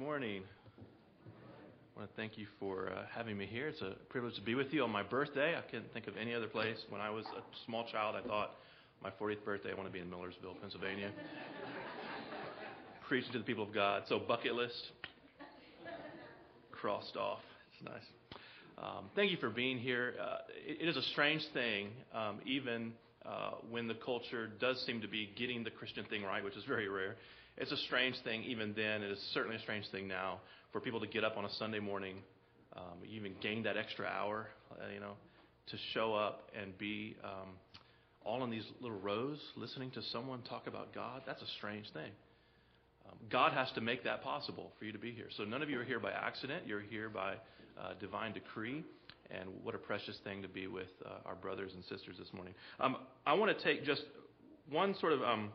morning. I want to thank you for uh, having me here. It's a privilege to be with you on my birthday. I couldn't think of any other place. When I was a small child, I thought my 40th birthday, I want to be in Millersville, Pennsylvania, preaching to the people of God. So, bucket list crossed off. It's nice. Um, thank you for being here. Uh, it, it is a strange thing, um, even uh, when the culture does seem to be getting the Christian thing right, which is very rare. It's a strange thing even then. It is certainly a strange thing now for people to get up on a Sunday morning, um, even gain that extra hour, uh, you know, to show up and be um, all in these little rows listening to someone talk about God. That's a strange thing. Um, God has to make that possible for you to be here. So none of you are here by accident. You're here by uh, divine decree. And what a precious thing to be with uh, our brothers and sisters this morning. Um, I want to take just one sort of um,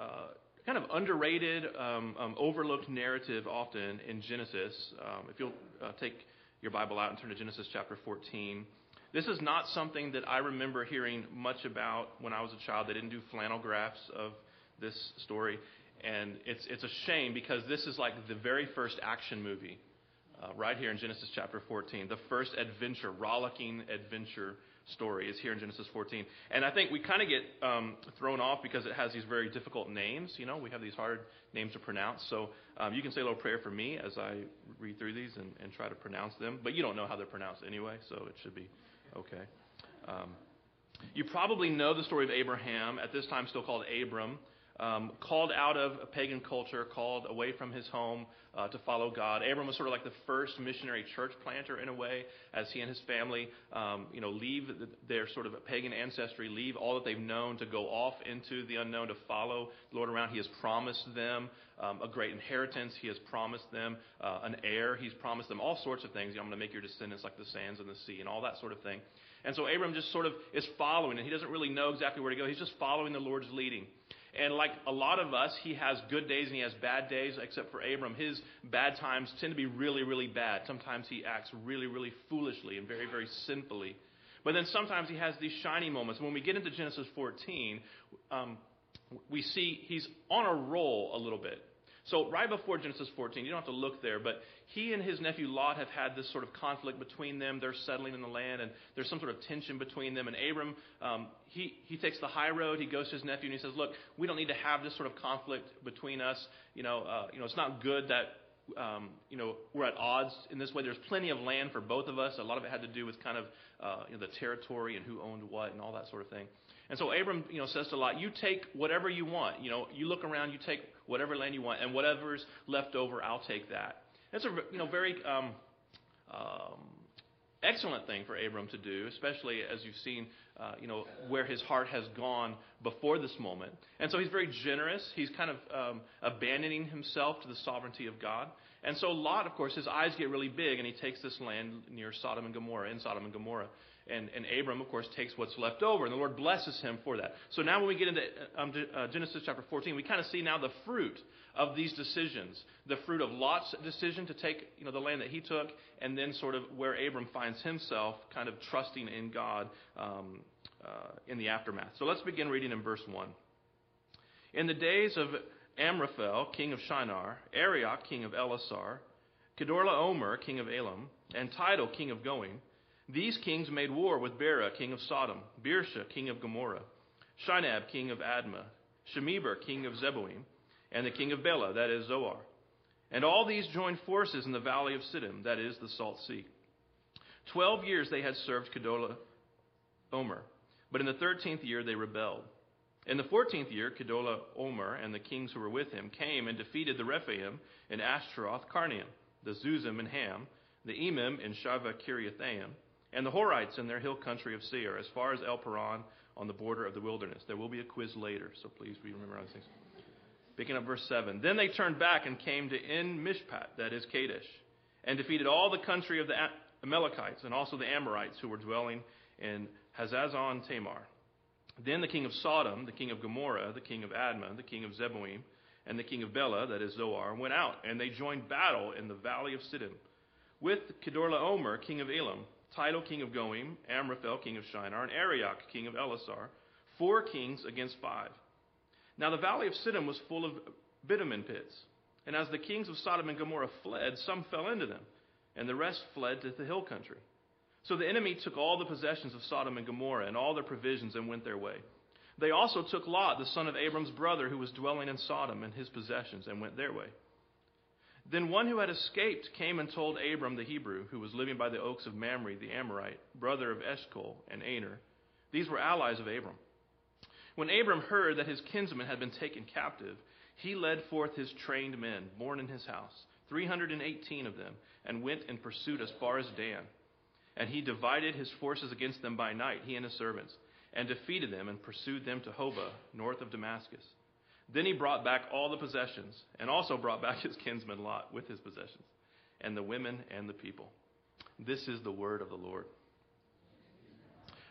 uh, kind of underrated, um, um, overlooked narrative often in Genesis. Um, if you'll uh, take your Bible out and turn to Genesis chapter 14. This is not something that I remember hearing much about when I was a child. They didn't do flannel graphs of this story. And it's, it's a shame because this is like the very first action movie uh, right here in Genesis chapter 14. The first adventure, rollicking adventure story is here in Genesis 14. And I think we kind of get um, thrown off because it has these very difficult names. You know, we have these hard names to pronounce. So um, you can say a little prayer for me as I read through these and, and, try to pronounce them. But you don't know how they're pronounced anyway, so it should be okay. Um, you probably know the story of Abraham, at this time still called Abram um, called out of a pagan culture, called away from his home uh, to follow God. Abram was sort of like the first missionary church planter in a way, as he and his family, um, you know, leave the, their sort of pagan ancestry, leave all that they've known to go off into the unknown to follow the Lord around. He has promised them um, a great inheritance. He has promised them uh, an heir. He's promised them all sorts of things. You know, I'm going to make your descendants like the sands in the sea and all that sort of thing. And so Abram just sort of is following, and he doesn't really know exactly where to go. He's just following the Lord's leading. And like a lot of us, he has good days and he has bad days, except for Abram. His bad times tend to be really, really bad. Sometimes he acts really, really foolishly and very, very sinfully. But then sometimes he has these shining moments. When we get into Genesis 14, um, we see he's on a roll a little bit. So, right before Genesis 14, you don't have to look there, but he and his nephew Lot have had this sort of conflict between them. They're settling in the land, and there's some sort of tension between them. And Abram, um, he, he takes the high road. He goes to his nephew and he says, Look, we don't need to have this sort of conflict between us. You know, uh, you know it's not good that um, you know, we're at odds in this way. There's plenty of land for both of us. A lot of it had to do with kind of uh, you know, the territory and who owned what and all that sort of thing. And so Abram, you know, says to Lot, "You take whatever you want. You know, you look around, you take whatever land you want, and whatever's left over, I'll take that." That's a you know very um, um, excellent thing for Abram to do, especially as you've seen, uh, you know, where his heart has gone before this moment. And so he's very generous. He's kind of um, abandoning himself to the sovereignty of God. And so Lot, of course, his eyes get really big, and he takes this land near Sodom and Gomorrah, in Sodom and Gomorrah. And, and Abram, of course, takes what's left over, and the Lord blesses him for that. So now, when we get into um, uh, Genesis chapter 14, we kind of see now the fruit of these decisions the fruit of Lot's decision to take you know, the land that he took, and then sort of where Abram finds himself kind of trusting in God um, uh, in the aftermath. So let's begin reading in verse 1. In the days of Amraphel, king of Shinar, Arioch, king of Ellasar, Kedorlaomer, king of Elam, and Tidal, king of Goiim, these kings made war with Bera, king of Sodom, Birsha, king of Gomorrah, Shinab, king of Admah, Shemeber, king of Zeboim, and the king of Bela, that is Zoar. And all these joined forces in the valley of Siddim, that is the Salt Sea. Twelve years they had served Kedolah Omer, but in the thirteenth year they rebelled. In the fourteenth year, Kedolah Omer and the kings who were with him came and defeated the Rephaim in Ashteroth Karnaim, the Zuzim in Ham, the Emim in Shaveh Kiriathaim, and the Horites in their hill country of Seir, as far as El Paran on the border of the wilderness. There will be a quiz later, so please remember those things. Picking up verse 7. Then they turned back and came to En Mishpat, that is Kadesh, and defeated all the country of the Amalekites and also the Amorites who were dwelling in Hazazon Tamar. Then the king of Sodom, the king of Gomorrah, the king of Admah, the king of Zeboim, and the king of Bela, that is Zoar, went out, and they joined battle in the valley of Siddim with Kedorlaomer, king of Elam, Tidal, king of Goiim, Amraphel, king of Shinar, and Arioch, king of Ellasar, four kings against five. Now the valley of Siddim was full of bitumen pits. And as the kings of Sodom and Gomorrah fled, some fell into them, and the rest fled to the hill country. So the enemy took all the possessions of Sodom and Gomorrah and all their provisions and went their way. They also took Lot, the son of Abram's brother, who was dwelling in Sodom, and his possessions, and went their way. Then one who had escaped came and told Abram the Hebrew, who was living by the oaks of Mamre the Amorite, brother of Eshcol and Aner. These were allies of Abram. When Abram heard that his kinsman had been taken captive, he led forth his trained men, born in his house, 318 of them, and went in pursuit as far as Dan. And he divided his forces against them by night, he and his servants, and defeated them and pursued them to Hobah, north of Damascus. Then he brought back all the possessions, and also brought back his kinsman Lot with his possessions, and the women and the people. This is the word of the Lord.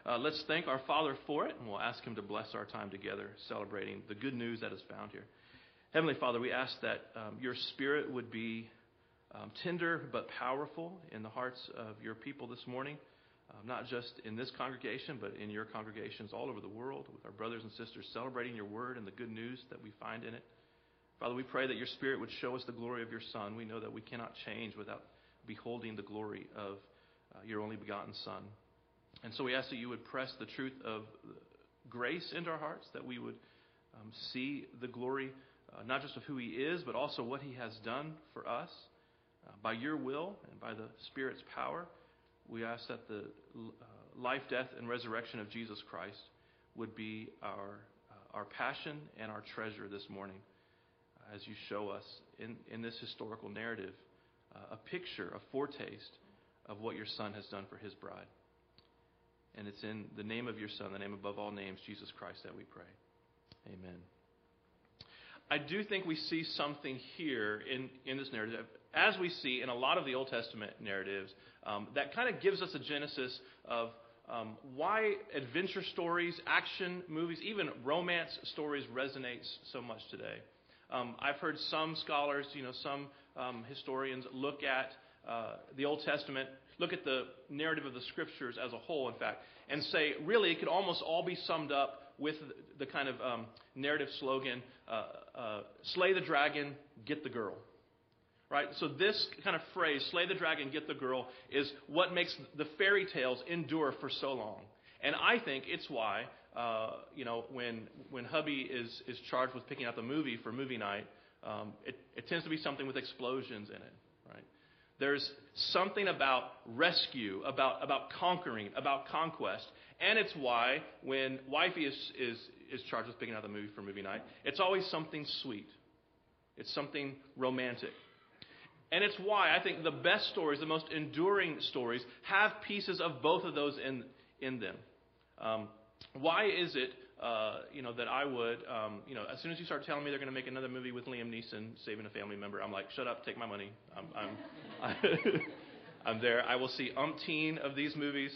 Uh, let's thank our Father for it, and we'll ask him to bless our time together celebrating the good news that is found here. Heavenly Father, we ask that um, your Spirit would be um, tender but powerful in the hearts of your people this morning, uh, not just in this congregation, but in your congregations all over the world with our brothers and sisters celebrating your word and the good news that we find in it. Father, we pray that your Spirit would show us the glory of your Son. We know that we cannot change without beholding the glory of uh, your only begotten Son. And so we ask that you would press the truth of grace into our hearts, that we would um, see the glory uh, not just of who he is, but also what he has done for us. Uh, by your will and by the Spirit's power, we ask that the uh, life, death, and resurrection of Jesus Christ would be our, uh, our passion and our treasure this morning as you show us in, in this historical narrative uh, a picture, a foretaste of what your Son has done for his bride. And it's in the name of your Son, the name above all names, Jesus Christ, that we pray. Amen. I do think we see something here in, in this narrative, as we see in a lot of the Old Testament narratives, um, that kind of gives us a genesis of um, why adventure stories, action movies, even romance stories resonate so much today. Um, I've heard some scholars, you know, some um, historians look at uh, the Old Testament, look at the narrative of the scriptures as a whole, in fact, and say, really, it could almost all be summed up with the kind of um, narrative slogan uh, uh, slay the dragon, get the girl. Right? So, this kind of phrase, slay the dragon, get the girl, is what makes the fairy tales endure for so long. And I think it's why, uh, you know, when, when hubby is, is charged with picking out the movie for movie night, um, it, it tends to be something with explosions in it. There's something about rescue, about, about conquering, about conquest. And it's why when wifey is, is, is charged with picking out the movie for movie night, it's always something sweet. It's something romantic. And it's why I think the best stories, the most enduring stories, have pieces of both of those in, in them. Um, why is it, uh, you know, that I would, um, you know, as soon as you start telling me they're going to make another movie with Liam Neeson saving a family member, I'm like, shut up, take my money. I'm, I'm, I'm there. I will see umpteen of these movies.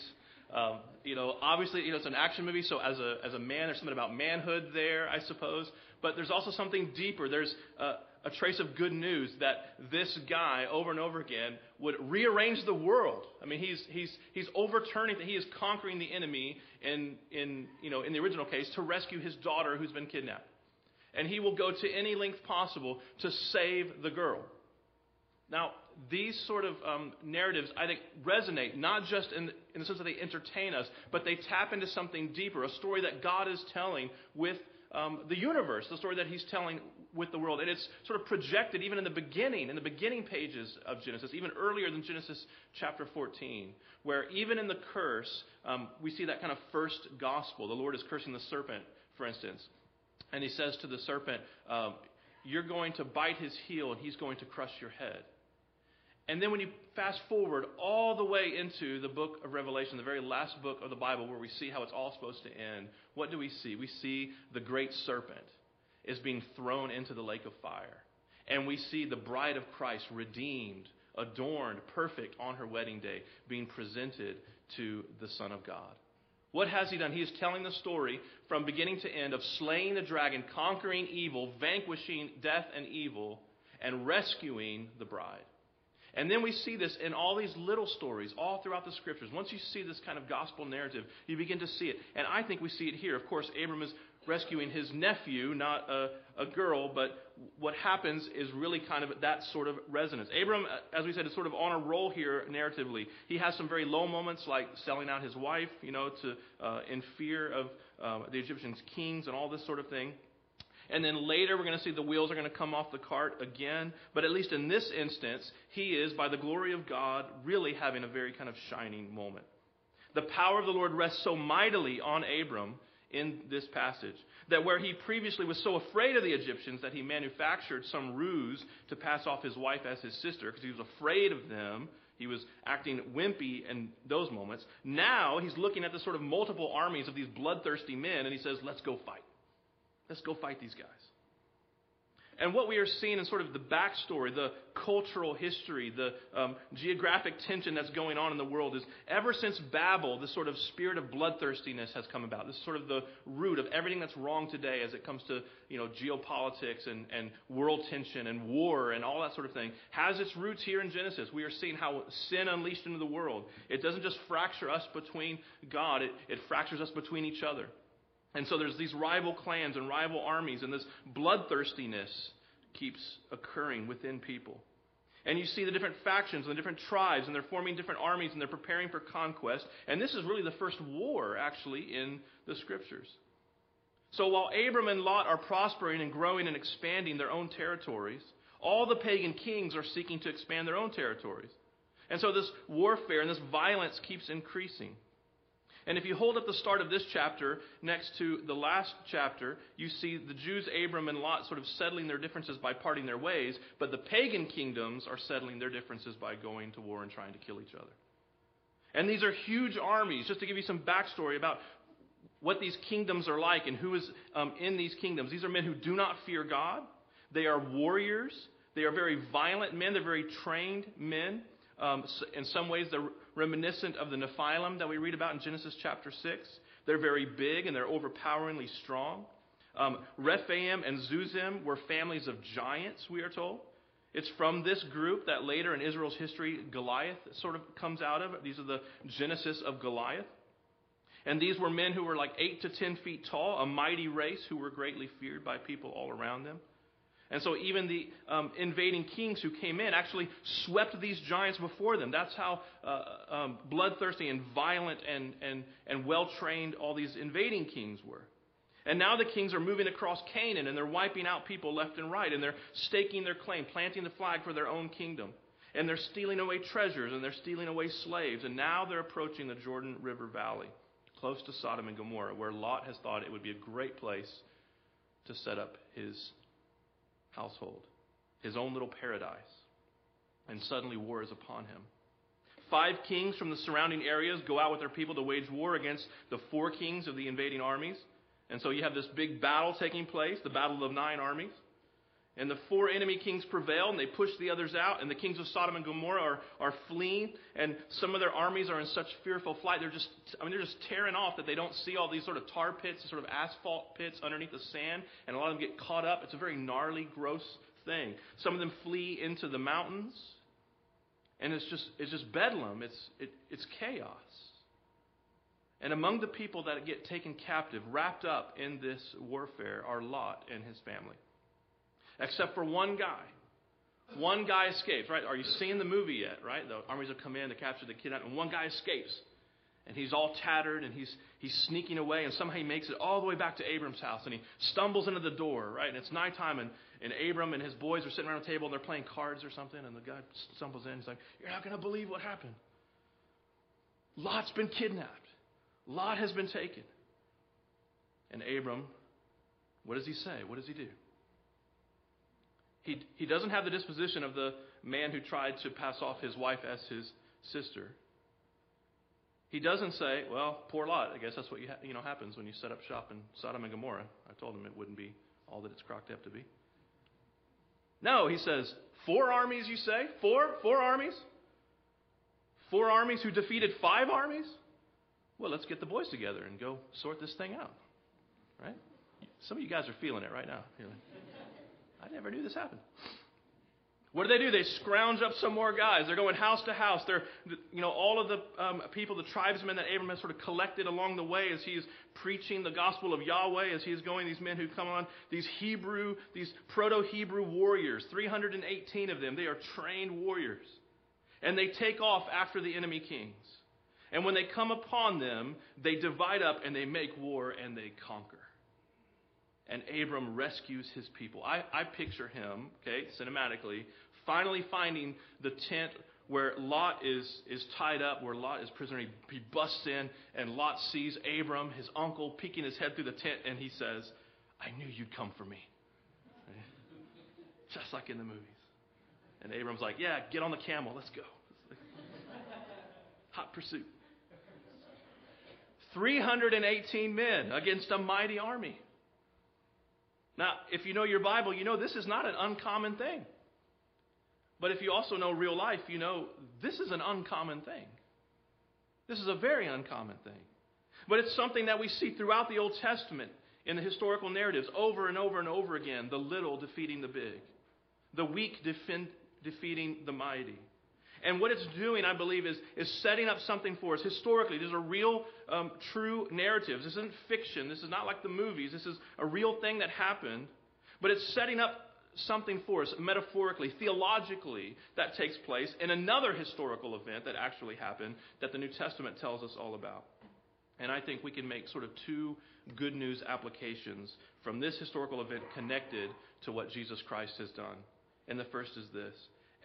Um, you know, obviously, you know, it's an action movie, so as a, as a man, there's something about manhood there, I suppose. But there's also something deeper. There's a, a trace of good news that this guy, over and over again, would rearrange the world. I mean, he's, he's, he's overturning, he is conquering the enemy in, in, you know, in the original case to rescue his daughter who's been kidnapped. And he will go to any length possible to save the girl. Now, these sort of um, narratives, I think, resonate not just in, in the sense that they entertain us, but they tap into something deeper, a story that God is telling with um, the universe, the story that He's telling with the world. And it's sort of projected even in the beginning, in the beginning pages of Genesis, even earlier than Genesis chapter 14, where even in the curse, um, we see that kind of first gospel. The Lord is cursing the serpent, for instance. And He says to the serpent, um, You're going to bite his heel, and he's going to crush your head. And then when you fast forward all the way into the book of Revelation, the very last book of the Bible, where we see how it's all supposed to end, what do we see? We see the great serpent is being thrown into the lake of fire. And we see the bride of Christ redeemed, adorned, perfect on her wedding day, being presented to the Son of God. What has he done? He is telling the story from beginning to end of slaying the dragon, conquering evil, vanquishing death and evil, and rescuing the bride. And then we see this in all these little stories all throughout the scriptures. Once you see this kind of gospel narrative, you begin to see it. And I think we see it here. Of course, Abram is rescuing his nephew, not a, a girl, but what happens is really kind of that sort of resonance. Abram, as we said, is sort of on a roll here narratively. He has some very low moments, like selling out his wife, you know, to uh, in fear of uh, the Egyptians' kings and all this sort of thing. And then later, we're going to see the wheels are going to come off the cart again. But at least in this instance, he is, by the glory of God, really having a very kind of shining moment. The power of the Lord rests so mightily on Abram in this passage that where he previously was so afraid of the Egyptians that he manufactured some ruse to pass off his wife as his sister because he was afraid of them. He was acting wimpy in those moments. Now he's looking at the sort of multiple armies of these bloodthirsty men and he says, Let's go fight. Let's go fight these guys. And what we are seeing in sort of the backstory, the cultural history, the um, geographic tension that's going on in the world is ever since Babel, this sort of spirit of bloodthirstiness has come about. This is sort of the root of everything that's wrong today as it comes to you know, geopolitics and, and world tension and war and all that sort of thing, has its roots here in Genesis. We are seeing how sin unleashed into the world. It doesn't just fracture us between God, it, it fractures us between each other. And so there's these rival clans and rival armies, and this bloodthirstiness keeps occurring within people. And you see the different factions and the different tribes, and they're forming different armies, and they're preparing for conquest. And this is really the first war, actually, in the scriptures. So while Abram and Lot are prospering and growing and expanding their own territories, all the pagan kings are seeking to expand their own territories. And so this warfare and this violence keeps increasing. And if you hold up the start of this chapter next to the last chapter, you see the Jews, Abram and Lot, sort of settling their differences by parting their ways, but the pagan kingdoms are settling their differences by going to war and trying to kill each other. And these are huge armies. Just to give you some backstory about what these kingdoms are like and who is um, in these kingdoms. These are men who do not fear God. They are warriors. They are very violent men. They're very trained men. Um, in some ways, they're reminiscent of the Nephilim that we read about in Genesis chapter 6. They're very big and they're overpoweringly strong. Um, Rephaim and Zuzim were families of giants, we are told. It's from this group that later in Israel's history, Goliath sort of comes out of. These are the genesis of Goliath. And these were men who were like 8 to 10 feet tall, a mighty race who were greatly feared by people all around them. And so even the um, invading kings who came in actually swept these giants before them. That's how uh, um, bloodthirsty and violent and, and, and well trained all these invading kings were. And now the kings are moving across Canaan and they're wiping out people left and right and they're staking their claim, planting the flag for their own kingdom. And they're stealing away treasures and they're stealing away slaves. And now they're approaching the Jordan River Valley, close to Sodom and Gomorrah, where Lot has thought it would be a great place to set up his household, his own little paradise. And suddenly war is upon him. Five kings from the surrounding areas go out with their people to wage war against the four kings of the invading armies. And so you have this big battle taking place, the battle of nine armies. And the four enemy kings prevail, and they push the others out. And the kings of Sodom and Gomorrah are, are fleeing, and some of their armies are in such fearful flight. They're just, I mean, they're just tearing off that they don't see all these sort of tar pits, sort of asphalt pits underneath the sand, and a lot of them get caught up. It's a very gnarly, gross thing. Some of them flee into the mountains, and it's just, it's just bedlam. It's, it, it's chaos. And among the people that get taken captive, wrapped up in this warfare, are Lot and his family except for one guy. One guy escapes, right? Are you seeing the movie yet, right? The armies have come in to capture the kid, and one guy escapes. And he's all tattered, and he's, he's sneaking away, and somehow he makes it all the way back to Abram's house, and he stumbles into the door, right? And it's nighttime, and, and Abram and his boys are sitting around the table, and they're playing cards or something, and the guy stumbles in. He's like, You're not going to believe what happened. Lot's been kidnapped. Lot has been taken. And Abram, what does he say? What does he do? He, he doesn't have the disposition of the man who tried to pass off his wife as his sister. He doesn't say, well, poor Lot. I guess that's what you, ha- you know happens when you set up shop in Sodom and Gomorrah. I told him it wouldn't be all that it's crocked up to be. No, he says, four armies, you say? Four? Four armies? Four armies who defeated five armies? Well, let's get the boys together and go sort this thing out. Right? Some of you guys are feeling it right now. I never knew this happened. What do they do? They scrounge up some more guys. They're going house to house. They're, you know, all of the um, people, the tribesmen that Abram has sort of collected along the way as he's preaching the gospel of Yahweh, as he's going, these men who come on, these Hebrew, these proto Hebrew warriors, 318 of them. They are trained warriors. And they take off after the enemy kings. And when they come upon them, they divide up and they make war and they conquer and Abram rescues his people. I, I picture him, okay, cinematically, finally finding the tent where Lot is, is tied up, where Lot is prisoner. He, he busts in, and Lot sees Abram, his uncle, peeking his head through the tent, and he says, I knew you'd come for me. Just like in the movies. And Abram's like, Yeah, get on the camel, let's go. Hot pursuit. 318 men against a mighty army. Now, if you know your Bible, you know this is not an uncommon thing. But if you also know real life, you know this is an uncommon thing. This is a very uncommon thing. But it's something that we see throughout the Old Testament in the historical narratives over and over and over again the little defeating the big, the weak defend, defeating the mighty. And what it's doing, I believe, is, is setting up something for us. Historically, these are real, um, true narratives. This isn't fiction. This is not like the movies. This is a real thing that happened. But it's setting up something for us, metaphorically, theologically, that takes place in another historical event that actually happened that the New Testament tells us all about. And I think we can make sort of two good news applications from this historical event connected to what Jesus Christ has done. And the first is this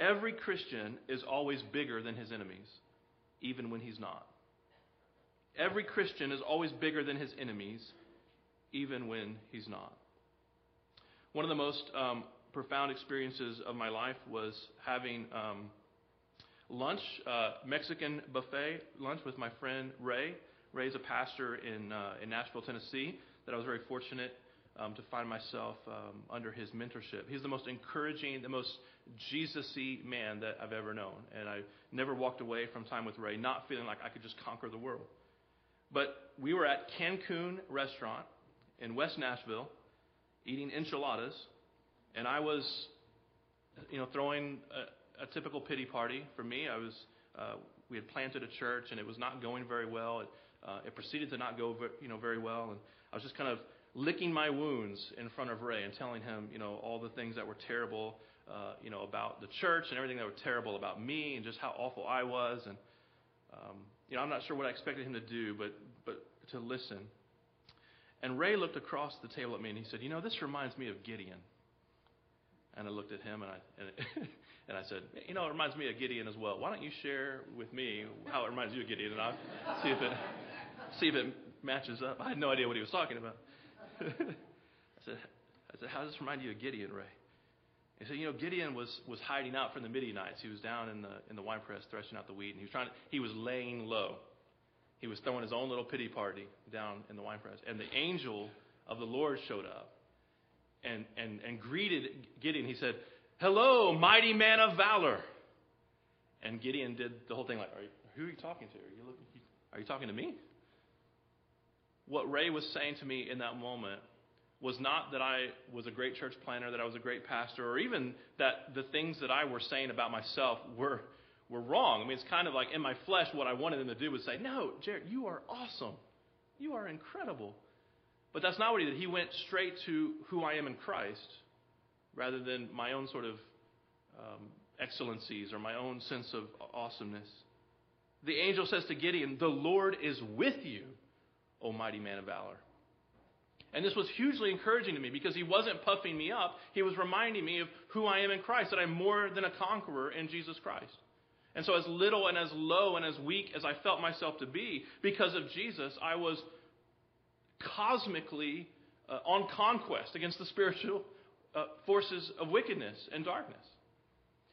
Every Christian is always bigger than his enemies, even when he's not. Every Christian is always bigger than his enemies, even when he's not. One of the most um, profound experiences of my life was having um, lunch, uh, Mexican buffet lunch with my friend Ray. Ray's a pastor in, uh, in Nashville, Tennessee, that I was very fortunate um, to find myself um, under his mentorship. He's the most encouraging, the most Jesus-y man that I've ever known. And I never walked away from time with Ray not feeling like I could just conquer the world. But we were at Cancun Restaurant in West Nashville eating enchiladas, and I was, you know, throwing a, a typical pity party for me. I was, uh, we had planted a church, and it was not going very well. It, uh, it proceeded to not go, you know, very well, and I was just kind of licking my wounds in front of Ray and telling him, you know, all the things that were terrible uh, you know, about the church and everything that were terrible about me and just how awful I was. And, um, you know, I'm not sure what I expected him to do, but, but to listen. And Ray looked across the table at me and he said, You know, this reminds me of Gideon. And I looked at him and I, and, and I said, You know, it reminds me of Gideon as well. Why don't you share with me how it reminds you of Gideon? And I'll see if it, see if it matches up. I had no idea what he was talking about. I said, I said, How does this remind you of Gideon, Ray? He said, you know, Gideon was, was hiding out from the Midianites. He was down in the, in the wine press threshing out the wheat, and he was trying to, he was laying low. He was throwing his own little pity party down in the wine press. And the angel of the Lord showed up and, and, and greeted Gideon. He said, Hello, mighty man of valor. And Gideon did the whole thing like, are you, Who are you talking to? Are you, looking, are you talking to me? What Ray was saying to me in that moment was not that I was a great church planner, that I was a great pastor, or even that the things that I were saying about myself were, were wrong. I mean, it's kind of like in my flesh, what I wanted them to do was say, No, Jared, you are awesome. You are incredible. But that's not what he did. He went straight to who I am in Christ rather than my own sort of um, excellencies or my own sense of awesomeness. The angel says to Gideon, The Lord is with you, O mighty man of valor. And this was hugely encouraging to me because he wasn't puffing me up. He was reminding me of who I am in Christ, that I'm more than a conqueror in Jesus Christ. And so, as little and as low and as weak as I felt myself to be, because of Jesus, I was cosmically uh, on conquest against the spiritual uh, forces of wickedness and darkness.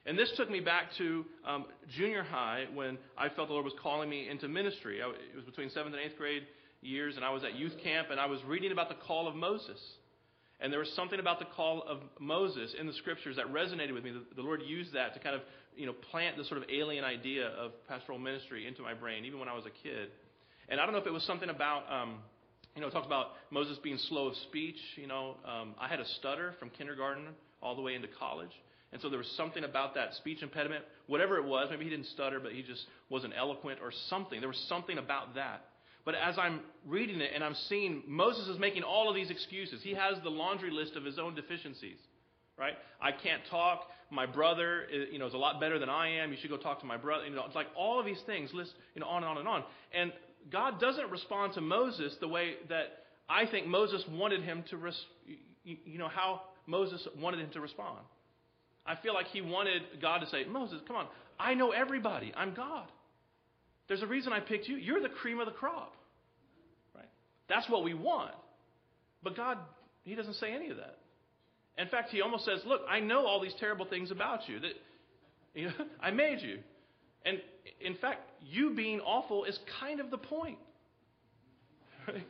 And this took me back to um, junior high when I felt the Lord was calling me into ministry. I, it was between seventh and eighth grade years, and I was at youth camp, and I was reading about the call of Moses. And there was something about the call of Moses in the scriptures that resonated with me. The, Lord used that to kind of, you know, plant this sort of alien idea of pastoral ministry into my brain, even when I was a kid. And I don't know if it was something about, um, you know, it talks about Moses being slow of speech. You know, um, I had a stutter from kindergarten all the way into college. And so there was something about that speech impediment, whatever it was. Maybe he didn't stutter, but he just wasn't eloquent or something. There was something about that. But as I'm reading it and I'm seeing Moses is making all of these excuses, he has the laundry list of his own deficiencies. Right? I can't talk. My brother, is, you know, is a lot better than I am. You should go talk to my brother. You know, it's like all of these things, list, you know, on and on and on. And God doesn't respond to Moses the way that I think Moses wanted him to, res- you know, how Moses wanted him to respond. I feel like he wanted God to say, Moses, come on, I know everybody. I'm God. There's a reason I picked you. You're the cream of the crop. Right? That's what we want. But God, He doesn't say any of that. In fact, He almost says, Look, I know all these terrible things about you. That you know, I made you. And in fact, you being awful is kind of the point. Right?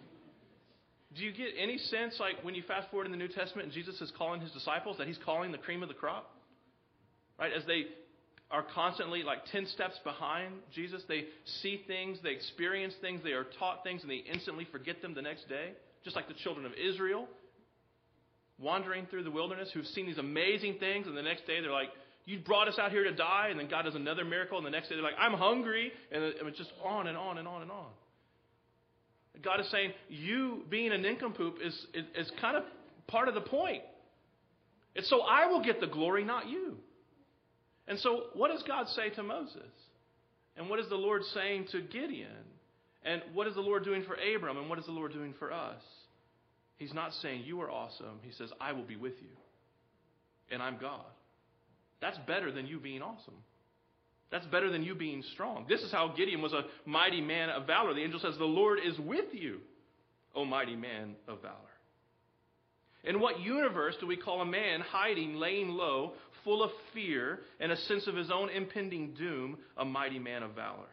Do you get any sense, like when you fast forward in the New Testament and Jesus is calling his disciples, that he's calling the cream of the crop? Right? As they are constantly like 10 steps behind Jesus, they see things, they experience things, they are taught things, and they instantly forget them the next day. Just like the children of Israel wandering through the wilderness who've seen these amazing things, and the next day they're like, You brought us out here to die, and then God does another miracle, and the next day they're like, I'm hungry, and it's just on and on and on and on. God is saying, You being a nincompoop is, is, is kind of part of the point. It's so I will get the glory, not you. And so, what does God say to Moses? And what is the Lord saying to Gideon? And what is the Lord doing for Abram? And what is the Lord doing for us? He's not saying, You are awesome. He says, I will be with you. And I'm God. That's better than you being awesome. That's better than you being strong. This is how Gideon was a mighty man of valor. The angel says, The Lord is with you, O mighty man of valor. In what universe do we call a man hiding, laying low, full of fear and a sense of his own impending doom, a mighty man of valor?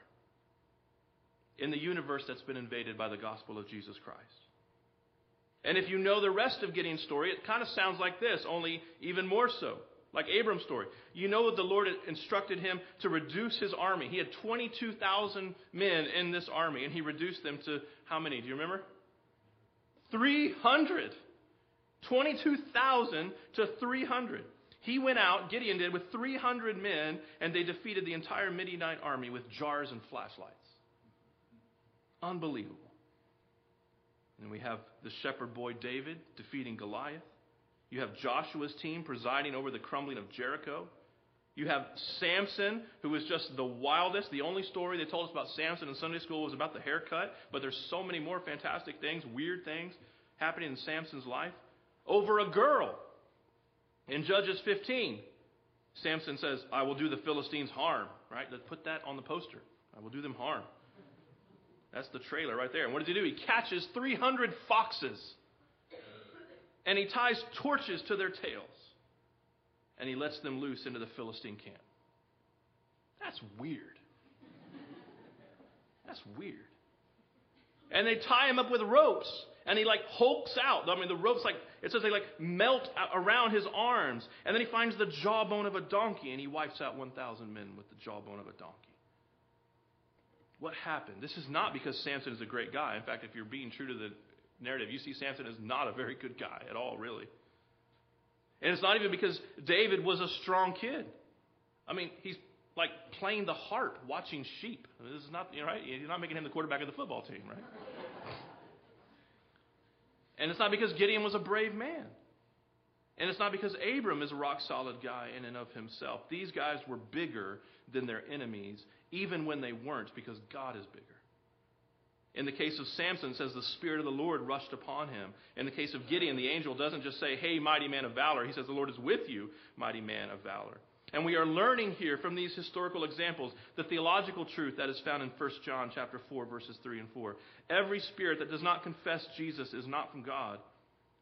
In the universe that's been invaded by the gospel of Jesus Christ. And if you know the rest of Gideon's story, it kind of sounds like this, only even more so. Like Abram's story. You know that the Lord instructed him to reduce his army. He had 22,000 men in this army, and he reduced them to how many? Do you remember? 300. 22,000 to 300. He went out, Gideon did, with 300 men, and they defeated the entire Midianite army with jars and flashlights. Unbelievable. And we have the shepherd boy David defeating Goliath. You have Joshua's team presiding over the crumbling of Jericho. You have Samson, who was just the wildest. The only story they told us about Samson in Sunday school was about the haircut, but there's so many more fantastic things, weird things happening in Samson's life. Over a girl. In Judges 15, Samson says, I will do the Philistines harm. Right? Let's put that on the poster. I will do them harm. That's the trailer right there. And what does he do? He catches 300 foxes and he ties torches to their tails and he lets them loose into the Philistine camp. That's weird. That's weird. And they tie him up with ropes and he like hulks out. I mean, the ropes like it says they like melt around his arms, and then he finds the jawbone of a donkey and he wipes out 1,000 men with the jawbone of a donkey. What happened? This is not because Samson is a great guy. In fact, if you're being true to the narrative, you see Samson is not a very good guy at all, really. And it's not even because David was a strong kid. I mean, he's like playing the harp, watching sheep. I mean, this is not, right? You're not making him the quarterback of the football team, right? and it's not because Gideon was a brave man. And it's not because Abram is a rock solid guy in and of himself. These guys were bigger than their enemies, even when they weren't, because God is bigger. In the case of Samson, says the Spirit of the Lord rushed upon him. In the case of Gideon, the angel doesn't just say, Hey, mighty man of valor. He says, The Lord is with you, mighty man of valor. And we are learning here from these historical examples the theological truth that is found in 1 John chapter 4 verses 3 and 4. Every spirit that does not confess Jesus is not from God.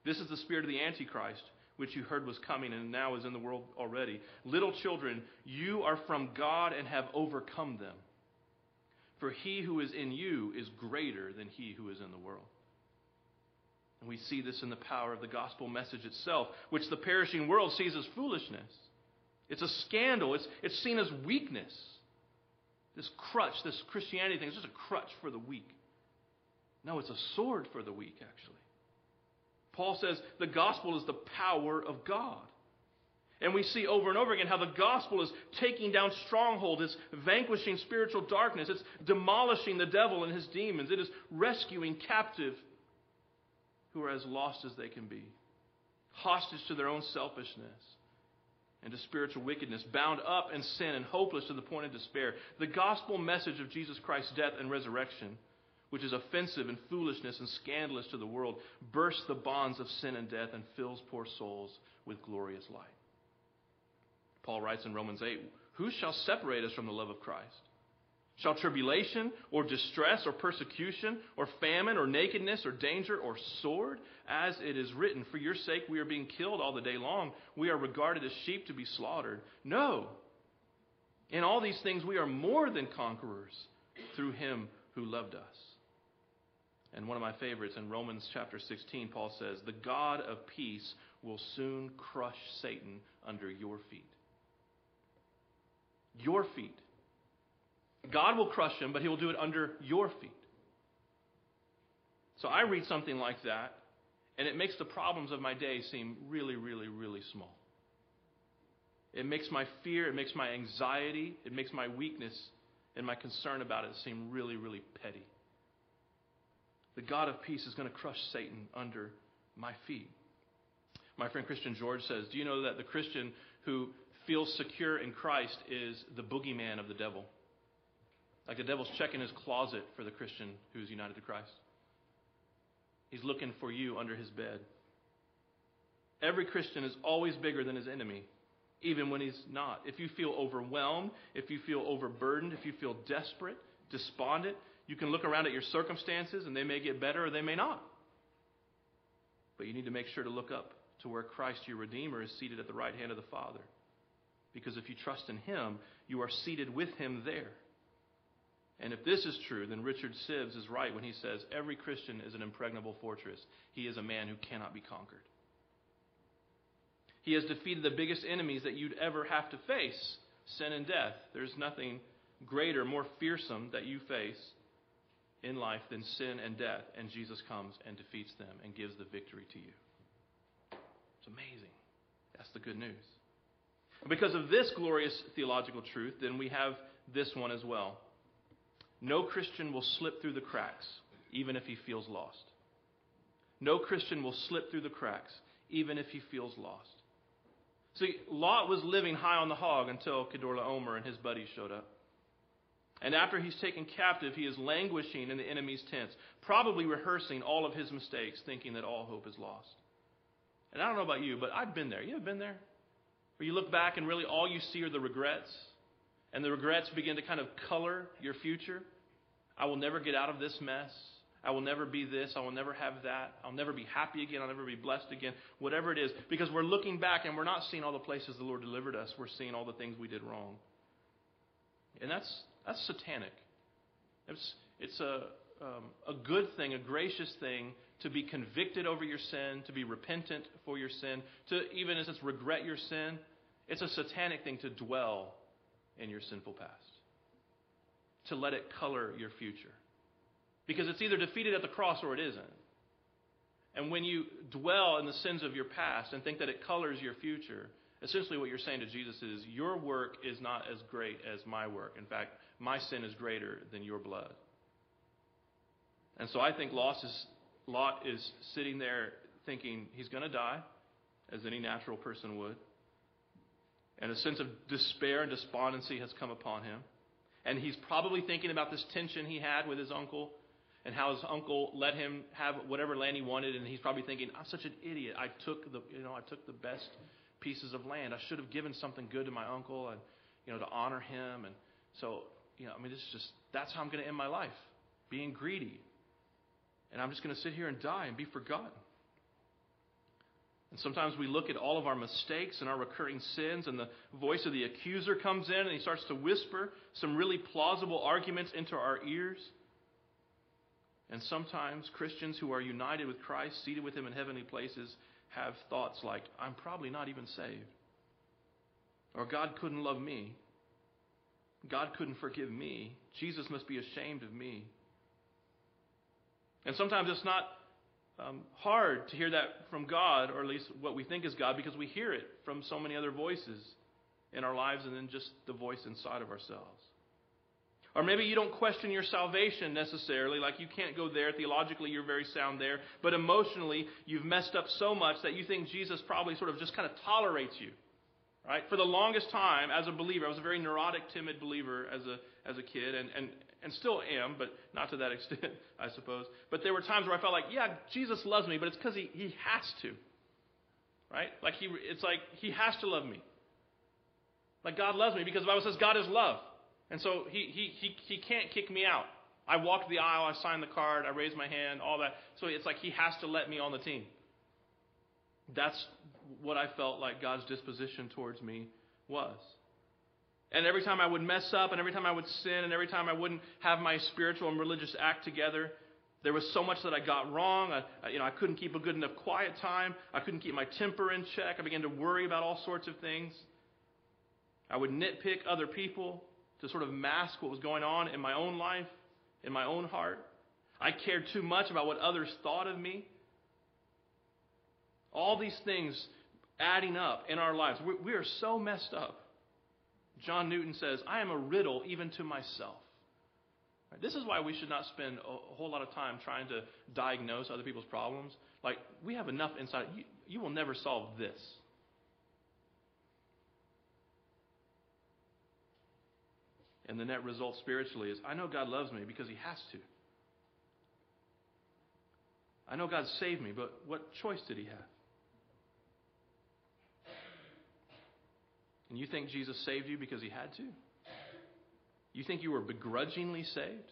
This is the spirit of the antichrist which you heard was coming and now is in the world already. Little children, you are from God and have overcome them. For he who is in you is greater than he who is in the world. And we see this in the power of the gospel message itself, which the perishing world sees as foolishness. It's a scandal, it's, it's seen as weakness. This crutch, this Christianity thing, is just a crutch for the weak. No, it's a sword for the weak, actually. Paul says the gospel is the power of God. And we see over and over again how the gospel is taking down strongholds, it's vanquishing spiritual darkness, it's demolishing the devil and his demons, it is rescuing captive who are as lost as they can be, hostage to their own selfishness and to spiritual wickedness, bound up in sin and hopeless to the point of despair. The gospel message of Jesus Christ's death and resurrection, which is offensive and foolishness and scandalous to the world, bursts the bonds of sin and death and fills poor souls with glorious light. Paul writes in Romans 8 Who shall separate us from the love of Christ? Shall tribulation or distress or persecution or famine or nakedness or danger or sword? As it is written, For your sake we are being killed all the day long. We are regarded as sheep to be slaughtered. No. In all these things we are more than conquerors through him who loved us. And one of my favorites in Romans chapter 16, Paul says, The God of peace will soon crush Satan under your feet your feet. God will crush him, but he will do it under your feet. So I read something like that, and it makes the problems of my day seem really, really, really small. It makes my fear, it makes my anxiety, it makes my weakness and my concern about it seem really, really petty. The God of peace is going to crush Satan under my feet. My friend Christian George says, Do you know that the Christian who feels secure in Christ is the boogeyman of the devil. Like the devil's checking his closet for the Christian who's united to Christ. He's looking for you under his bed. Every Christian is always bigger than his enemy, even when he's not. If you feel overwhelmed, if you feel overburdened, if you feel desperate, despondent, you can look around at your circumstances and they may get better or they may not. But you need to make sure to look up to where Christ, your Redeemer, is seated at the right hand of the Father. Because if you trust in Him, you are seated with Him there. And if this is true, then Richard Sibbes is right when he says every Christian is an impregnable fortress. He is a man who cannot be conquered. He has defeated the biggest enemies that you'd ever have to face sin and death. There's nothing greater, more fearsome that you face in life than sin and death. And Jesus comes and defeats them and gives the victory to you. It's amazing. That's the good news. Because of this glorious theological truth, then we have this one as well. No Christian will slip through the cracks, even if he feels lost. No Christian will slip through the cracks, even if he feels lost. See, Lot was living high on the hog until Kedorlaomer and his buddies showed up. And after he's taken captive, he is languishing in the enemy's tents, probably rehearsing all of his mistakes, thinking that all hope is lost. And I don't know about you, but I've been there. You ever been there? Where you look back and really all you see are the regrets, and the regrets begin to kind of color your future. I will never get out of this mess. I will never be this. I will never have that. I'll never be happy again. I'll never be blessed again. Whatever it is. Because we're looking back and we're not seeing all the places the Lord delivered us. We're seeing all the things we did wrong. And that's, that's satanic. It's, it's a, um, a good thing, a gracious thing to be convicted over your sin, to be repentant for your sin, to even as it's regret your sin. It's a satanic thing to dwell in your sinful past, to let it color your future. Because it's either defeated at the cross or it isn't. And when you dwell in the sins of your past and think that it colors your future, essentially what you're saying to Jesus is, Your work is not as great as my work. In fact, my sin is greater than your blood. And so I think loss is Lot is sitting there thinking he's going to die, as any natural person would. And a sense of despair and despondency has come upon him. And he's probably thinking about this tension he had with his uncle and how his uncle let him have whatever land he wanted. And he's probably thinking, I'm such an idiot. I took the, you know, I took the best pieces of land. I should have given something good to my uncle and, you know, to honor him. And so, you know, I mean, this is just, that's how I'm going to end my life, being greedy and I'm just going to sit here and die and be forgotten. And sometimes we look at all of our mistakes and our recurring sins, and the voice of the accuser comes in and he starts to whisper some really plausible arguments into our ears. And sometimes Christians who are united with Christ, seated with Him in heavenly places, have thoughts like, I'm probably not even saved. Or God couldn't love me. God couldn't forgive me. Jesus must be ashamed of me. And sometimes it's not um, hard to hear that from God, or at least what we think is God, because we hear it from so many other voices in our lives and then just the voice inside of ourselves. Or maybe you don't question your salvation necessarily, like you can't go there. Theologically, you're very sound there. But emotionally, you've messed up so much that you think Jesus probably sort of just kind of tolerates you. Right? For the longest time, as a believer, I was a very neurotic, timid believer as a, as a kid, and, and, and still am, but not to that extent, I suppose. But there were times where I felt like, yeah, Jesus loves me, but it's because he, he has to. Right? Like he, it's like he has to love me. Like God loves me because the Bible says God is love. And so he, he, he, he can't kick me out. I walked the aisle, I signed the card, I raised my hand, all that. So it's like he has to let me on the team. That's what I felt like God's disposition towards me was. And every time I would mess up, and every time I would sin, and every time I wouldn't have my spiritual and religious act together, there was so much that I got wrong. I, you know, I couldn't keep a good enough quiet time. I couldn't keep my temper in check. I began to worry about all sorts of things. I would nitpick other people to sort of mask what was going on in my own life, in my own heart. I cared too much about what others thought of me. All these things adding up in our lives. We, we are so messed up. John Newton says, I am a riddle even to myself. Right? This is why we should not spend a, whole lot of time trying to diagnose other people's problems. Like, we have enough inside. You, you will never solve this. And the net result spiritually is I know God loves me because He has to. I know God saved me, but what choice did He have? And you think Jesus saved you because He had to? You think you were begrudgingly saved?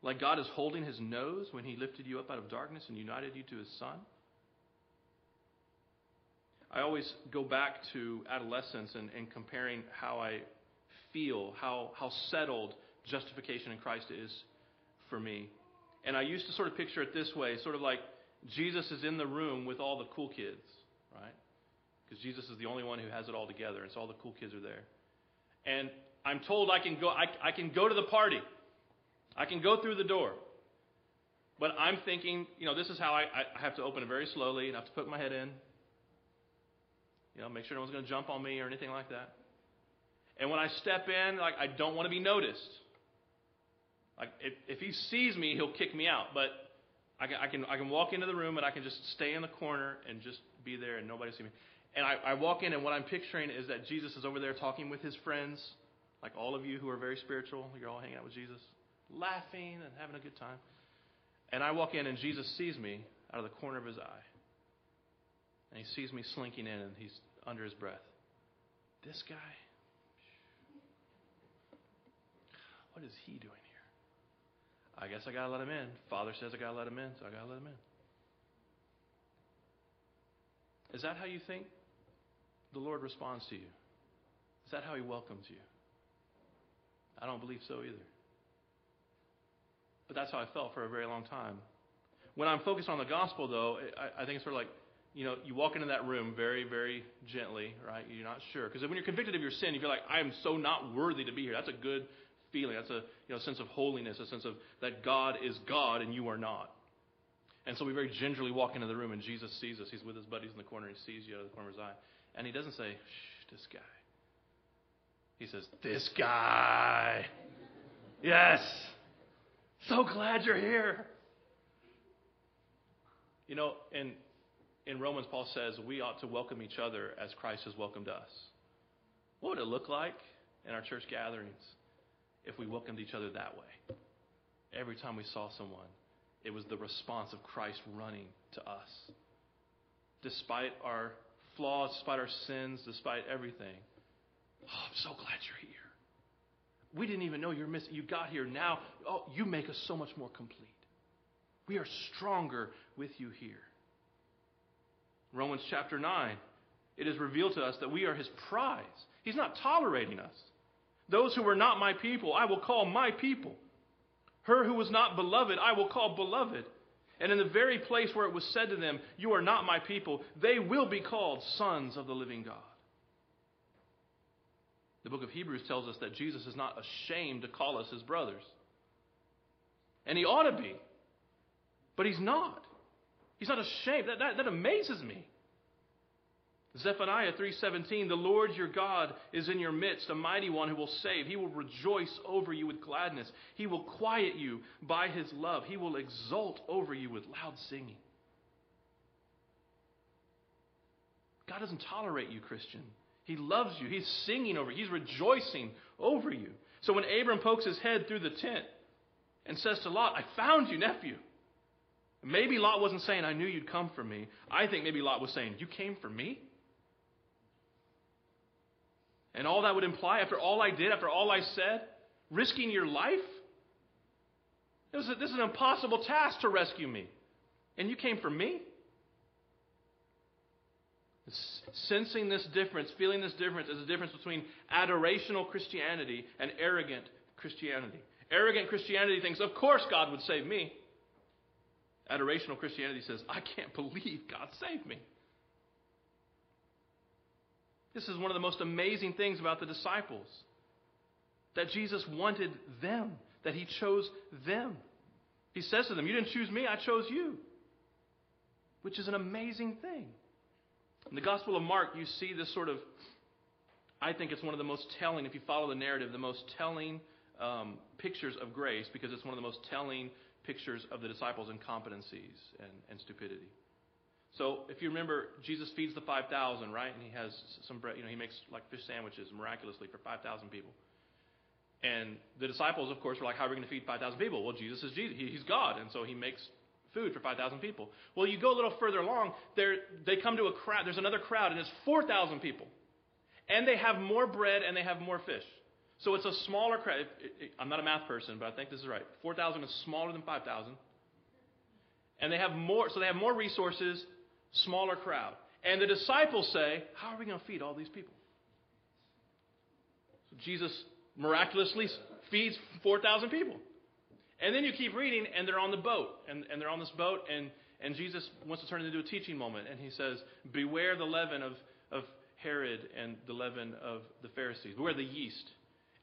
Like God is holding His nose when He lifted you up out of darkness and united you to His Son? I always go back to adolescence and, and comparing how I feel, how, how settled justification in Christ is for me. And I used to sort of picture it this way sort of like Jesus is in the room with all the cool kids, right? Because Jesus is the only one who has it all together, and so all the cool kids are there. And I'm told I can go, I, I can go to the party. I can go through the door. But I'm thinking, you know, this is how I, I have to open it very slowly and I have to put my head in. You know, make sure no one's going to jump on me or anything like that. And when I step in, like I don't want to be noticed. Like if, if he sees me, he'll kick me out. But I can, I can I can walk into the room and I can just stay in the corner and just be there and nobody see me. And I, I walk in and what I'm picturing is that Jesus is over there talking with his friends, like all of you who are very spiritual. You're all hanging out with Jesus, laughing and having a good time. And I walk in and Jesus sees me out of the corner of his eye. And he sees me slinking in and he's under his breath. This guy What is he doing here? I guess I got to let him in. Father says I got to let him in, so I got to let him in. Is that how you think the Lord responds to you? Is that how he welcomes you? I don't believe so either. But that's how I felt for a very long time. When I'm focused on the gospel, though, I, think it's sort of like, you know, you walk into that room very, very gently, right? You're not sure. Because when you're convicted of your sin, you feel like, I am so not worthy to be here. That's a good feeling. That's a you know, sense of holiness, a sense of that God is God and you are not. And so we very gingerly walk into the room, and Jesus sees us. He's with his buddies in the corner. He sees you out of the corner of his eye. And he doesn't say, shh, this guy. He says, this guy. Yes. So glad you're here. You know, in, in Romans, Paul says we ought to welcome each other as Christ has welcomed us. What would it look like in our church gatherings if we welcomed each other that way. Every time we saw someone, it was the response of Christ running to us. Despite our flaws, despite our sins, despite everything. Oh, I'm so glad you're here. We didn't even know you're missing. You got here now. Oh, you make us so much more complete. We are stronger with you here. Romans chapter 9, it is revealed to us that we are his prize. He's not tolerating us. Those who were not my people, I will call my people. Her who was not beloved, I will call beloved. And in the very place where it was said to them, You are not my people, they will be called sons of the living God. The book of Hebrews tells us that Jesus is not ashamed to call us his brothers. And he ought to be. But he's not. He's not ashamed. That, that, that amazes me. Zephaniah 3:17 The Lord your God is in your midst a mighty one who will save. He will rejoice over you with gladness. He will quiet you by his love. He will exult over you with loud singing. God doesn't tolerate you Christian. He loves you. He's singing over you. He's rejoicing over you. So when Abram pokes his head through the tent and says to Lot I found you nephew. Maybe Lot wasn't saying I knew you'd come for me. I think maybe Lot was saying you came for me and all that would imply, after all I did, after all I said, risking your life? This is, a, this is an impossible task to rescue me. And you came for me? Sensing this difference, feeling this difference, is the difference between adorational Christianity and arrogant Christianity. Arrogant Christianity thinks, of course God would save me. Adorational Christianity says, I can't believe God saved me. This is one of the most amazing things about the disciples that Jesus wanted them, that he chose them. He says to them, You didn't choose me, I chose you, which is an amazing thing. In the Gospel of Mark, you see this sort of, I think it's one of the most telling, if you follow the narrative, the most telling um, pictures of grace because it's one of the most telling pictures of the disciples' incompetencies and, and stupidity. So if you remember, Jesus feeds the 5,000, right? And he has some bread, you know, he makes like fish sandwiches miraculously for 5,000 people. And the disciples, of course, were like, how are we going to feed 5,000 people? Well, Jesus is Jesus. He's God. And so he makes food for 5,000 people. Well, you go a little further along, they come to a crowd. There's another crowd, and it's 4,000 people. And they have more bread and they have more fish. So it's a smaller crowd. I'm not a math person, but I think this is right. 4,000 is smaller than 5,000. And they have more, so they have more resources smaller crowd. And the disciples say, How are we going to feed all these people? So Jesus miraculously feeds 4,000 people. And then you keep reading, and they're on the boat. And, and they're on this boat, and, and Jesus wants to turn it into a teaching moment. And he says, Beware the leaven of, of Herod and the leaven of the Pharisees. Beware the yeast.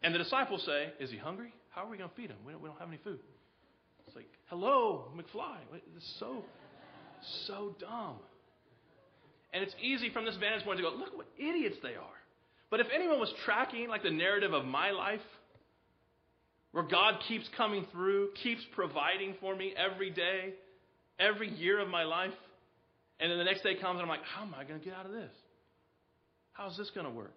And the disciples say, Is he hungry? How are we going to feed him? We don't, we don't have any food. It's like, Hello, McFly. It's so, so dumb. And it's easy from this vantage point to go, look what idiots they are. But if anyone was tracking like the narrative of my life, where God keeps coming through, keeps providing for me every day, every year of my life, and then the next day comes and I'm like, how am I going to get out of this? How's this going to work?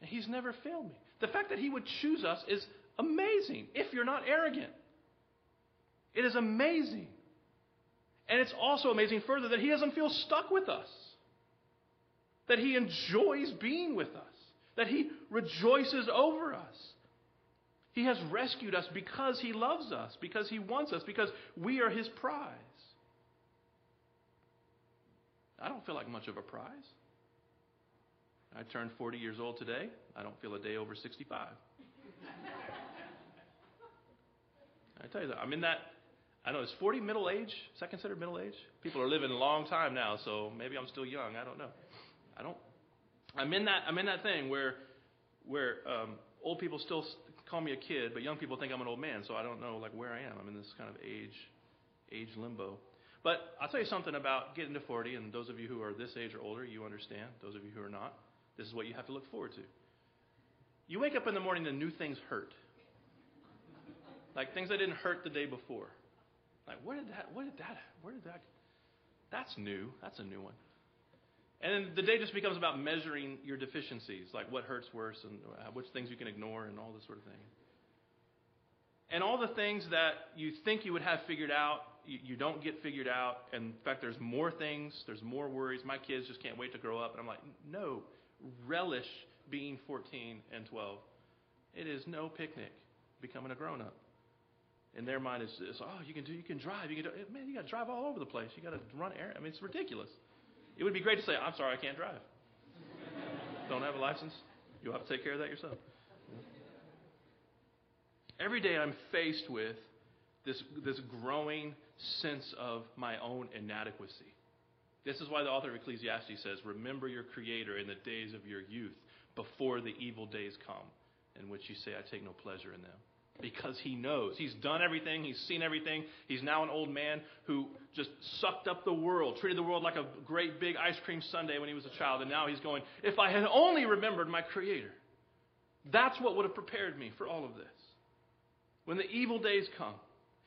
And He's never failed me. The fact that He would choose us is amazing if you're not arrogant. It is amazing. And it's also amazing further that he doesn't feel stuck with us, that he enjoys being with us, that he rejoices over us. He has rescued us because he loves us, because he wants us, because we are his prize. I don't feel like much of a prize. I turned 40 years old today. I don't feel a day over 65. I tell you that I'm in that I know, is 40 middle age? Is that considered middle age? People are living a long time now, so maybe I'm still young. I don't know. I don't. I'm in that. I'm in that thing where, where um, old people still call me a kid, but young people think I'm an old man. So I don't know like where I am. I'm in this kind of age, age limbo. But I'll tell you something about getting to 40, and those of you who are this age or older, you understand. Those of you who are not, this is what you have to look forward to. You wake up in the morning and new things hurt. Like things that didn't hurt the day before. Like, where did that, where did that, where did that, that's new. That's a new one. And then the day just becomes about measuring your deficiencies, like what hurts worse and which things you can ignore and all this sort of thing. And all the things that you think you would have figured out, you, you don't get figured out. And in fact, there's more things, there's more worries. My kids just can't wait to grow up. And I'm like, no, relish being 14 and 12. It is no picnic becoming a grown up in their mind is, is oh, you can do, you can drive, you can do, eh, man, you got to drive all over the place. You got to run air. I mean, it's ridiculous. It would be great to say, I'm sorry, I can't drive. Don't have a license. You'll have to take care of that yourself. Every day I'm faced with this, this growing sense of my own inadequacy. This is why the author of Ecclesiastes says, Remember your Creator in the days of your youth, before the evil days come, in which you say, I take no pleasure in them. Because he knows. He's done everything, he's seen everything. He's now an old man who just sucked up the world, treated the world like a great big ice cream sundae when he was a child, and now he's going, If I had only remembered my Creator, that's what would have prepared me for all of this. When the evil days come,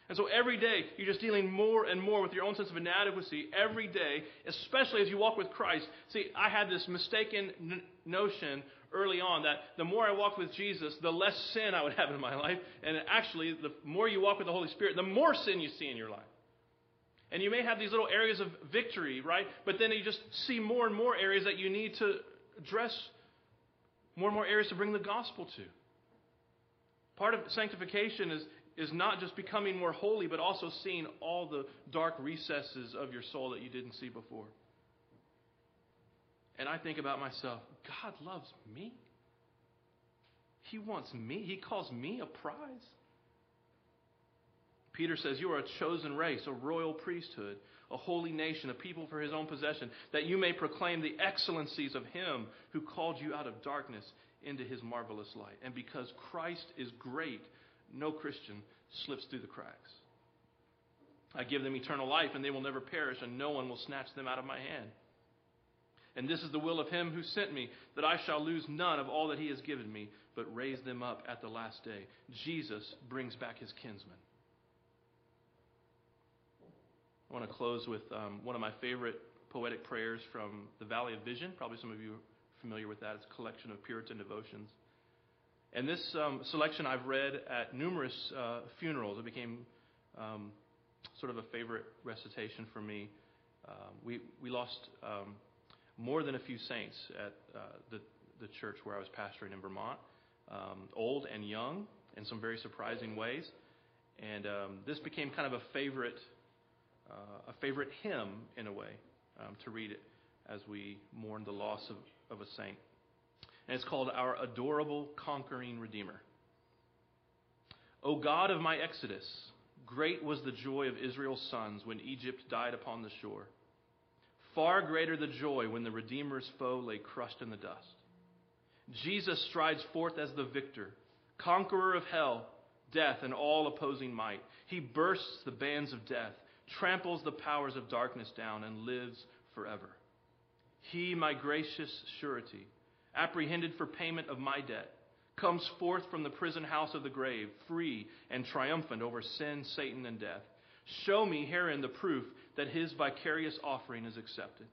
and so every day, you're just dealing more and more with your own sense of inadequacy every day, especially as you walk with Christ. See, I had this mistaken n- notion early on that the more I walked with Jesus, the less sin I would have in my life. And actually, the more you walk with the Holy Spirit, the more sin you see in your life. And you may have these little areas of victory, right? But then you just see more and more areas that you need to address, more and more areas to bring the gospel to. Part of sanctification is, is not just becoming more holy, but also seeing all the dark recesses of your soul that you didn't see before. And I think about myself God loves me. He wants me. He calls me a prize. Peter says, You are a chosen race, a royal priesthood, a holy nation, a people for his own possession, that you may proclaim the excellencies of him who called you out of darkness into his marvelous light. And because Christ is great, no Christian slips through the cracks. I give them eternal life, and they will never perish, and no one will snatch them out of my hand. And this is the will of him who sent me, that I shall lose none of all that he has given me, but raise them up at the last day. Jesus brings back his kinsmen. I want to close with um, one of my favorite poetic prayers from the Valley of Vision. Probably some of you are familiar with that. It's a collection of Puritan devotions. And this um, selection I've read at numerous uh, funerals. It became um, sort of a favorite recitation for me. Uh, we, we lost um, more than a few saints at uh, the, the church where I was pastoring in Vermont, um, old and young in some very surprising ways. And um, this became kind of a favorite, uh, a favorite hymn in a way um, to read it as we mourn the loss of, of a saint and it's called Our Adorable Conquering Redeemer. O God of my exodus, great was the joy of Israel's sons when Egypt died upon the shore. Far greater the joy when the Redeemer's foe lay crushed in the dust. Jesus strides forth as the victor, conqueror of hell, death, and all opposing might. He bursts the bands of death, tramples the powers of darkness down, and lives forever. He, my gracious surety, apprehended for payment of my debt, comes forth from the prison house of the grave, free and triumphant over sin, Satan, and death. Show me herein the proof that his vicarious offering is accepted,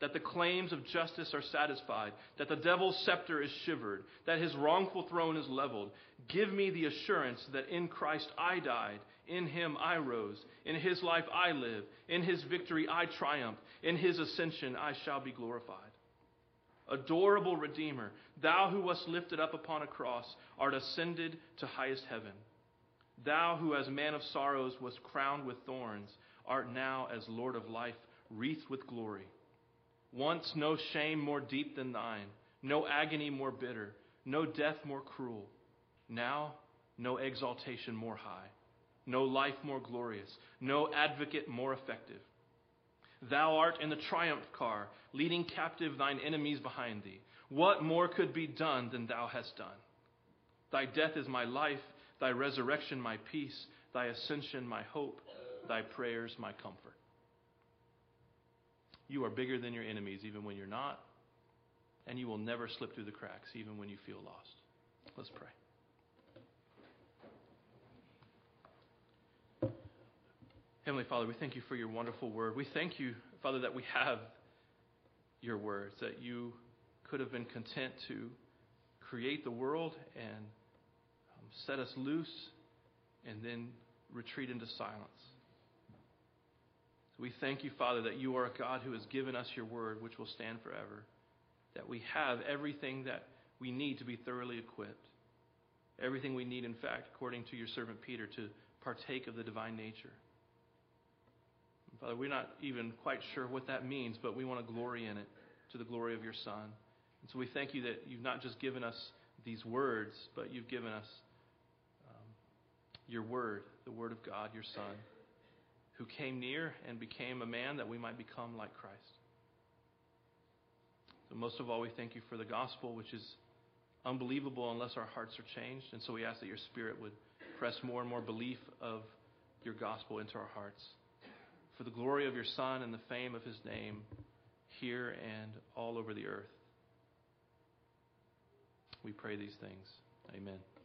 that the claims of justice are satisfied, that the devil's scepter is shivered, that his wrongful throne is leveled. Give me the assurance that in Christ I died, in him I rose, in his life I live, in his victory I triumph, in his ascension I shall be glorified. Adorable Redeemer, thou who wast lifted up upon a cross, art ascended to highest heaven. Thou who, as man of sorrows, wast crowned with thorns, art now, as Lord of life, wreathed with glory. Once no shame more deep than thine, no agony more bitter, no death more cruel. Now, no exaltation more high, no life more glorious, no advocate more effective. Thou art in the triumph car, leading captive thine enemies behind thee. What more could be done than thou hast done? Thy death is my life, thy resurrection my peace, thy ascension my hope, thy prayers my comfort. You are bigger than your enemies, even when you're not, and you will never slip through the cracks, even when you feel lost. Let's pray. Heavenly Father, we thank you for your wonderful word. We thank you, Father, that we have your words, that you could have been content to create the world and um, set us loose and then retreat into silence. We thank you, Father, that you are a God who has given us your word, which will stand forever, that we have everything that we need to be thoroughly equipped, everything we need, in fact, according to your servant Peter, to partake of the divine nature. Father, we're not even quite sure what that means, but we want to glory in it to the glory of your Son. And so we thank you that you've not just given us these words, but you've given us um, your word, the word of God, your Son, who came near and became a man that we might become like Christ. So, most of all, we thank you for the gospel, which is unbelievable unless our hearts are changed. And so we ask that your spirit would press more and more belief of your gospel into our hearts. For the glory of your Son and the fame of his name here and all over the earth. We pray these things. Amen.